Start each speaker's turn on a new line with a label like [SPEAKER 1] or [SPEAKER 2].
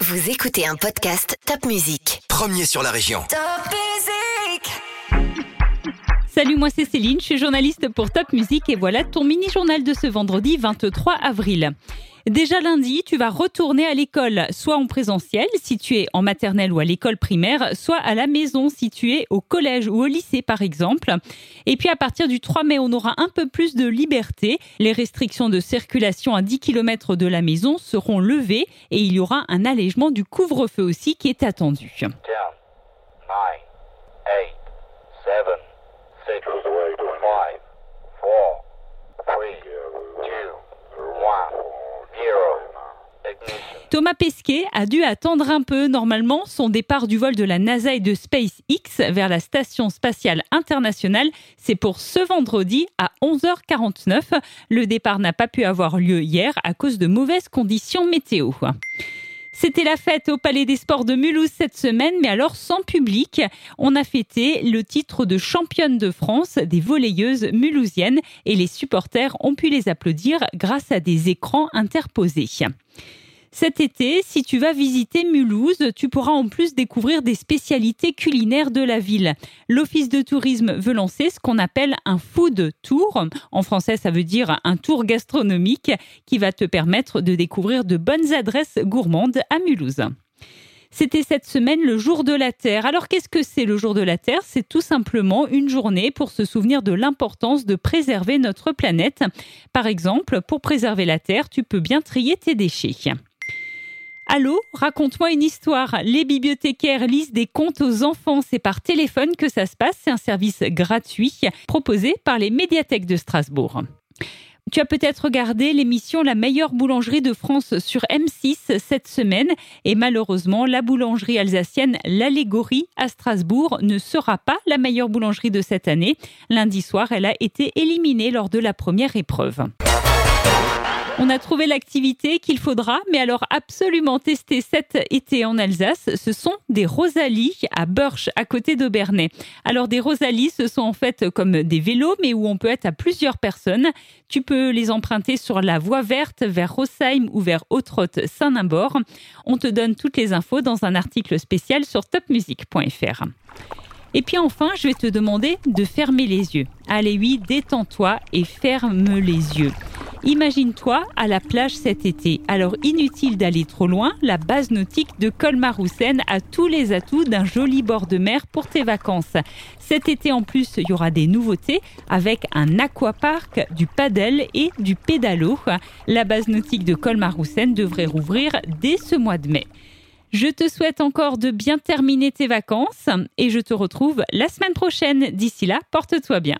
[SPEAKER 1] Vous écoutez un podcast Top Music.
[SPEAKER 2] Premier sur la région.
[SPEAKER 1] Top
[SPEAKER 3] Salut, moi c'est Céline, je suis journaliste pour Top Music et voilà ton mini-journal de ce vendredi 23 avril. Déjà lundi, tu vas retourner à l'école, soit en présentiel si tu es en maternelle ou à l'école primaire, soit à la maison si tu es au collège ou au lycée par exemple. Et puis à partir du 3 mai, on aura un peu plus de liberté. Les restrictions de circulation à 10 km de la maison seront levées et il y aura un allègement du couvre-feu aussi qui est attendu.
[SPEAKER 4] 10, 9,
[SPEAKER 3] Thomas Pesquet a dû attendre un peu. Normalement, son départ du vol de la NASA et de SpaceX vers la Station spatiale internationale, c'est pour ce vendredi à 11h49. Le départ n'a pas pu avoir lieu hier à cause de mauvaises conditions météo. C'était la fête au Palais des Sports de Mulhouse cette semaine, mais alors sans public. On a fêté le titre de championne de France des volleyeuses mulhousiennes et les supporters ont pu les applaudir grâce à des écrans interposés. Cet été, si tu vas visiter Mulhouse, tu pourras en plus découvrir des spécialités culinaires de la ville. L'Office de tourisme veut lancer ce qu'on appelle un food tour. En français, ça veut dire un tour gastronomique qui va te permettre de découvrir de bonnes adresses gourmandes à Mulhouse. C'était cette semaine le jour de la Terre. Alors qu'est-ce que c'est le jour de la Terre? C'est tout simplement une journée pour se souvenir de l'importance de préserver notre planète. Par exemple, pour préserver la Terre, tu peux bien trier tes déchets. Allô, raconte-moi une histoire. Les bibliothécaires lisent des contes aux enfants. C'est par téléphone que ça se passe. C'est un service gratuit proposé par les médiathèques de Strasbourg. Tu as peut-être regardé l'émission La meilleure boulangerie de France sur M6 cette semaine et malheureusement la boulangerie alsacienne L'Allégorie à Strasbourg ne sera pas la meilleure boulangerie de cette année. Lundi soir, elle a été éliminée lors de la première épreuve. On a trouvé l'activité qu'il faudra, mais alors absolument tester cet été en Alsace. Ce sont des rosalies à Burch, à côté d'Aubernay. Alors des rosalies, ce sont en fait comme des vélos, mais où on peut être à plusieurs personnes. Tu peux les emprunter sur la voie verte vers Rosheim ou vers Autrotte-Saint-Nimbord. On te donne toutes les infos dans un article spécial sur topmusic.fr. Et puis enfin, je vais te demander de fermer les yeux. Allez oui, détends-toi et ferme les yeux. Imagine-toi à la plage cet été. Alors inutile d'aller trop loin, la base nautique de Colmar-Roussen a tous les atouts d'un joli bord de mer pour tes vacances. Cet été en plus, il y aura des nouveautés avec un aquapark, du paddle et du pédalo. La base nautique de Colmar-Roussen devrait rouvrir dès ce mois de mai. Je te souhaite encore de bien terminer tes vacances et je te retrouve la semaine prochaine. D'ici là, porte-toi bien.